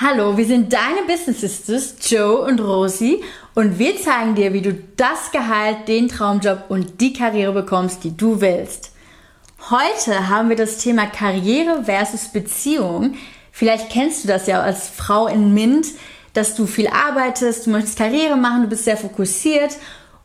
Hallo, wir sind deine Business Sisters, Joe und Rosie, und wir zeigen dir, wie du das Gehalt, den Traumjob und die Karriere bekommst, die du willst. Heute haben wir das Thema Karriere versus Beziehung. Vielleicht kennst du das ja als Frau in Mint, dass du viel arbeitest, du möchtest Karriere machen, du bist sehr fokussiert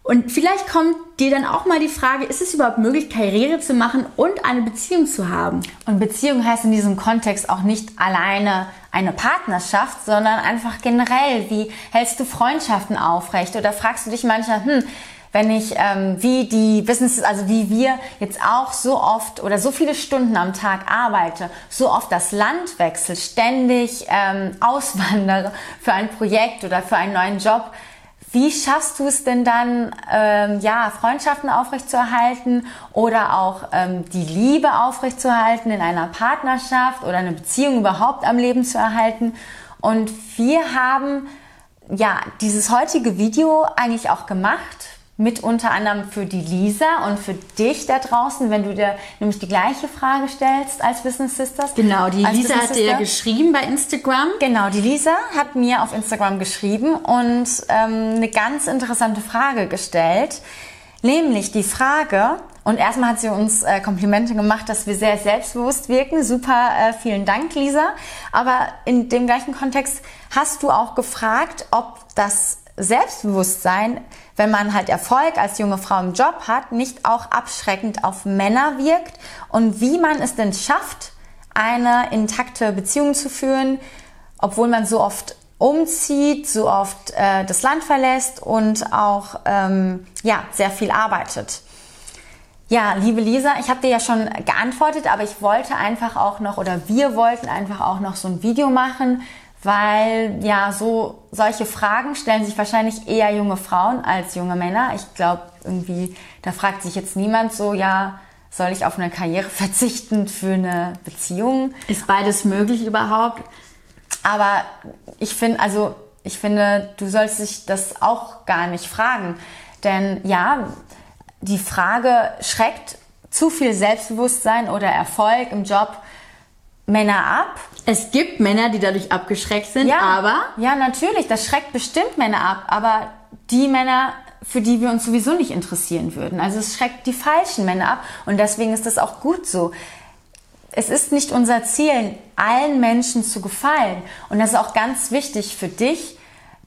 und vielleicht kommt dir dann auch mal die Frage, ist es überhaupt möglich, Karriere zu machen und eine Beziehung zu haben? Und Beziehung heißt in diesem Kontext auch nicht alleine eine Partnerschaft, sondern einfach generell, wie hältst du Freundschaften aufrecht? Oder fragst du dich manchmal, hm, wenn ich ähm, wie die Businesses, also wie wir jetzt auch so oft oder so viele Stunden am Tag arbeite, so oft das Land wechsle, ständig ähm, auswandere für ein Projekt oder für einen neuen Job, wie schaffst du es denn dann, ähm, ja, Freundschaften aufrechtzuerhalten oder auch ähm, die Liebe aufrechtzuerhalten in einer Partnerschaft oder eine Beziehung überhaupt am Leben zu erhalten? Und wir haben ja dieses heutige Video eigentlich auch gemacht mit unter anderem für die Lisa und für dich da draußen, wenn du dir nämlich die gleiche Frage stellst als Business Sisters. Genau, die Lisa hat dir ja geschrieben bei Instagram. Genau, die Lisa hat mir auf Instagram geschrieben und ähm, eine ganz interessante Frage gestellt, nämlich die Frage, und erstmal hat sie uns äh, Komplimente gemacht, dass wir sehr selbstbewusst wirken. Super, äh, vielen Dank, Lisa. Aber in dem gleichen Kontext hast du auch gefragt, ob das Selbstbewusstsein, wenn man halt Erfolg als junge Frau im Job hat, nicht auch abschreckend auf Männer wirkt und wie man es denn schafft, eine intakte Beziehung zu führen, obwohl man so oft umzieht, so oft äh, das Land verlässt und auch ähm, ja sehr viel arbeitet. Ja, liebe Lisa, ich habe dir ja schon geantwortet, aber ich wollte einfach auch noch oder wir wollten einfach auch noch so ein Video machen, weil ja so solche Fragen stellen sich wahrscheinlich eher junge Frauen als junge Männer. Ich glaube irgendwie, da fragt sich jetzt niemand so, ja, soll ich auf eine Karriere verzichten für eine Beziehung? Ist beides möglich überhaupt? Aber ich finde, also ich finde, du sollst dich das auch gar nicht fragen, denn ja, die Frage schreckt zu viel Selbstbewusstsein oder Erfolg im Job Männer ab. Es gibt Männer, die dadurch abgeschreckt sind, ja, aber. Ja, natürlich, das schreckt bestimmt Männer ab, aber die Männer, für die wir uns sowieso nicht interessieren würden. Also es schreckt die falschen Männer ab und deswegen ist das auch gut so. Es ist nicht unser Ziel, allen Menschen zu gefallen. Und das ist auch ganz wichtig für dich.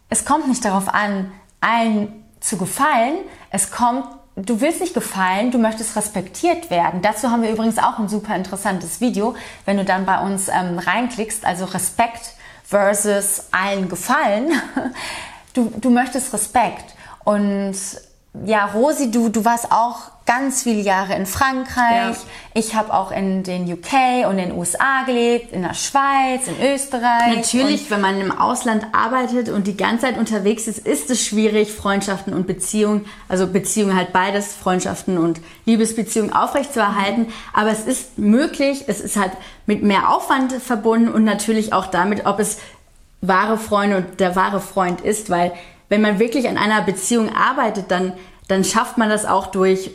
Es kommt nicht darauf an, allen zu gefallen. Es kommt du willst nicht gefallen, du möchtest respektiert werden. Dazu haben wir übrigens auch ein super interessantes Video, wenn du dann bei uns ähm, reinklickst, also Respekt versus allen gefallen. Du, du möchtest Respekt. Und ja, Rosi, du, du warst auch ganz viele Jahre in Frankreich. Ja. Ich habe auch in den UK und den USA gelebt, in der Schweiz, in Österreich. Natürlich, wenn man im Ausland arbeitet und die ganze Zeit unterwegs ist, ist es schwierig, Freundschaften und Beziehungen, also Beziehungen halt beides, Freundschaften und Liebesbeziehungen aufrechtzuerhalten. Mhm. Aber es ist möglich, es ist halt mit mehr Aufwand verbunden und natürlich auch damit, ob es wahre Freunde und der wahre Freund ist, weil wenn man wirklich an einer Beziehung arbeitet, dann dann schafft man das auch durch,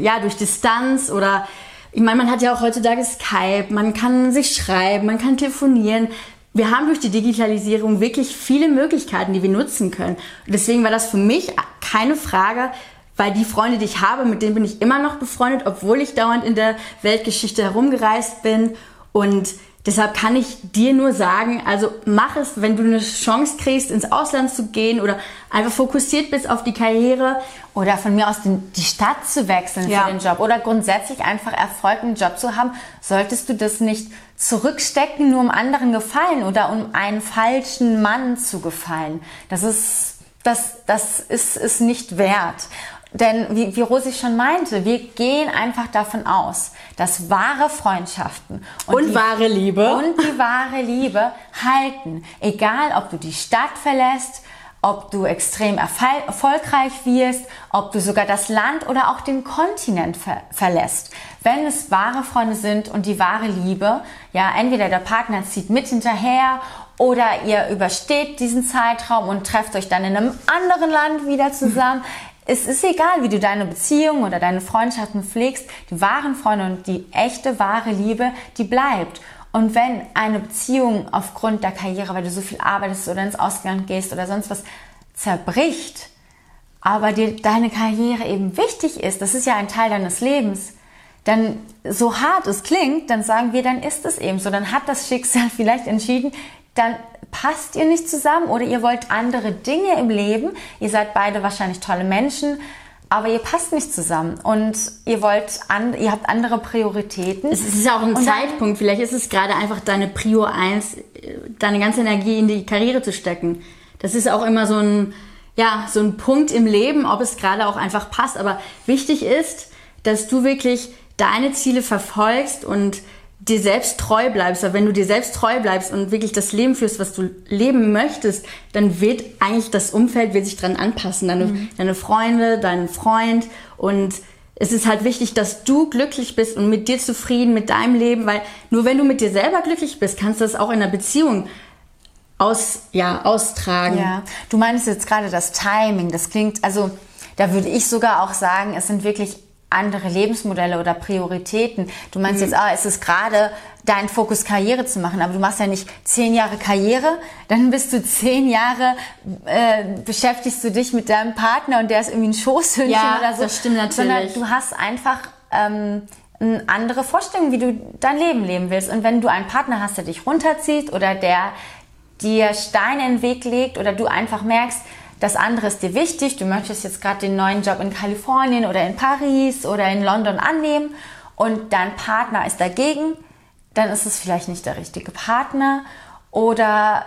ja, durch Distanz oder ich meine, man hat ja auch heutzutage Skype, man kann sich schreiben, man kann telefonieren. Wir haben durch die Digitalisierung wirklich viele Möglichkeiten, die wir nutzen können. Und deswegen war das für mich keine Frage, weil die Freunde, die ich habe, mit denen bin ich immer noch befreundet, obwohl ich dauernd in der Weltgeschichte herumgereist bin. Und Deshalb kann ich dir nur sagen, also mach es, wenn du eine Chance kriegst, ins Ausland zu gehen oder einfach fokussiert bist auf die Karriere. Oder von mir aus den, die Stadt zu wechseln ja. für den Job oder grundsätzlich einfach Erfolg im Job zu haben, solltest du das nicht zurückstecken, nur um anderen gefallen oder um einen falschen Mann zu gefallen. Das ist, das, das ist, ist nicht wert. Denn wie, wie Rosi schon meinte, wir gehen einfach davon aus, dass wahre Freundschaften und, und die, wahre Liebe und die wahre Liebe halten. Egal, ob du die Stadt verlässt, ob du extrem erfolgreich wirst, ob du sogar das Land oder auch den Kontinent ver verlässt. Wenn es wahre Freunde sind und die wahre Liebe, ja, entweder der Partner zieht mit hinterher oder ihr übersteht diesen Zeitraum und trefft euch dann in einem anderen Land wieder zusammen es ist egal, wie du deine Beziehung oder deine Freundschaften pflegst, die wahren Freunde und die echte, wahre Liebe, die bleibt. Und wenn eine Beziehung aufgrund der Karriere, weil du so viel arbeitest oder ins Ausland gehst oder sonst was, zerbricht, aber dir deine Karriere eben wichtig ist, das ist ja ein Teil deines Lebens, dann so hart es klingt, dann sagen wir, dann ist es eben so. Dann hat das Schicksal vielleicht entschieden, dann passt ihr nicht zusammen oder ihr wollt andere Dinge im Leben. Ihr seid beide wahrscheinlich tolle Menschen, aber ihr passt nicht zusammen und ihr wollt an, ihr habt andere Prioritäten. Es ist ja auch ein Und Zeitpunkt. Vielleicht ist es gerade einfach deine Prio 1, deine ganze Energie in die Karriere zu stecken. Das ist auch immer so ein, ja, so ein Punkt im Leben, ob es gerade auch einfach passt. Aber wichtig ist, dass du wirklich deine Ziele verfolgst und dir selbst treu bleibst. Aber wenn du dir selbst treu bleibst und wirklich das Leben führst, was du leben möchtest, dann wird eigentlich das Umfeld wird sich dran anpassen. Deine, deine Freunde, dein Freund und es ist halt wichtig, dass du glücklich bist und mit dir zufrieden, mit deinem Leben, weil nur wenn du mit dir selber glücklich bist, kannst du das auch in einer Beziehung aus, ja, austragen. Ja, du meinst jetzt gerade das Timing. Das klingt, also da würde ich sogar auch sagen, es sind wirklich andere Lebensmodelle oder Prioritäten. Du meinst jetzt, ah, es ist gerade dein Fokus, Karriere zu machen, aber du machst ja nicht zehn Jahre Karriere, dann bist du zehn Jahre, äh, beschäftigst du dich mit deinem Partner und der ist irgendwie ein Schoßhündchen Ja, oder so. das stimmt natürlich. Sondern du hast einfach ähm, eine andere Vorstellung, wie du dein Leben leben willst. Und wenn du einen Partner hast, der dich runterzieht oder der dir Steine in den Weg legt oder du einfach merkst, das andere ist dir wichtig, du möchtest jetzt gerade den neuen Job in Kalifornien oder in Paris oder in London annehmen und dein Partner ist dagegen, dann ist es vielleicht nicht der richtige Partner oder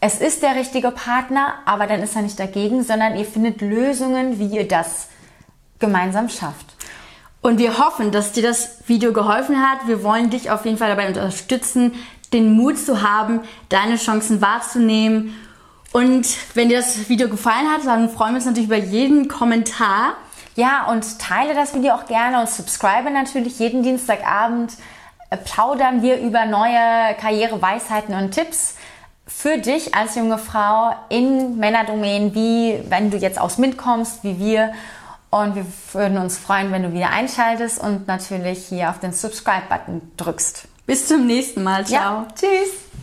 es ist der richtige Partner, aber dann ist er nicht dagegen, sondern ihr findet Lösungen, wie ihr das gemeinsam schafft. Und wir hoffen, dass dir das Video geholfen hat. Wir wollen dich auf jeden Fall dabei unterstützen, den Mut zu haben, deine Chancen wahrzunehmen. Und wenn dir das Video gefallen hat, dann freuen wir uns natürlich über jeden Kommentar. Ja, und teile das Video auch gerne und subscribe natürlich. Jeden Dienstagabend äh, plaudern wir über neue Karriereweisheiten und Tipps für dich als junge Frau in Männerdomänen, wie wenn du jetzt aus MINT kommst, wie wir. Und wir würden uns freuen, wenn du wieder einschaltest und natürlich hier auf den Subscribe-Button drückst. Bis zum nächsten Mal. Ciao. Ja, tschüss.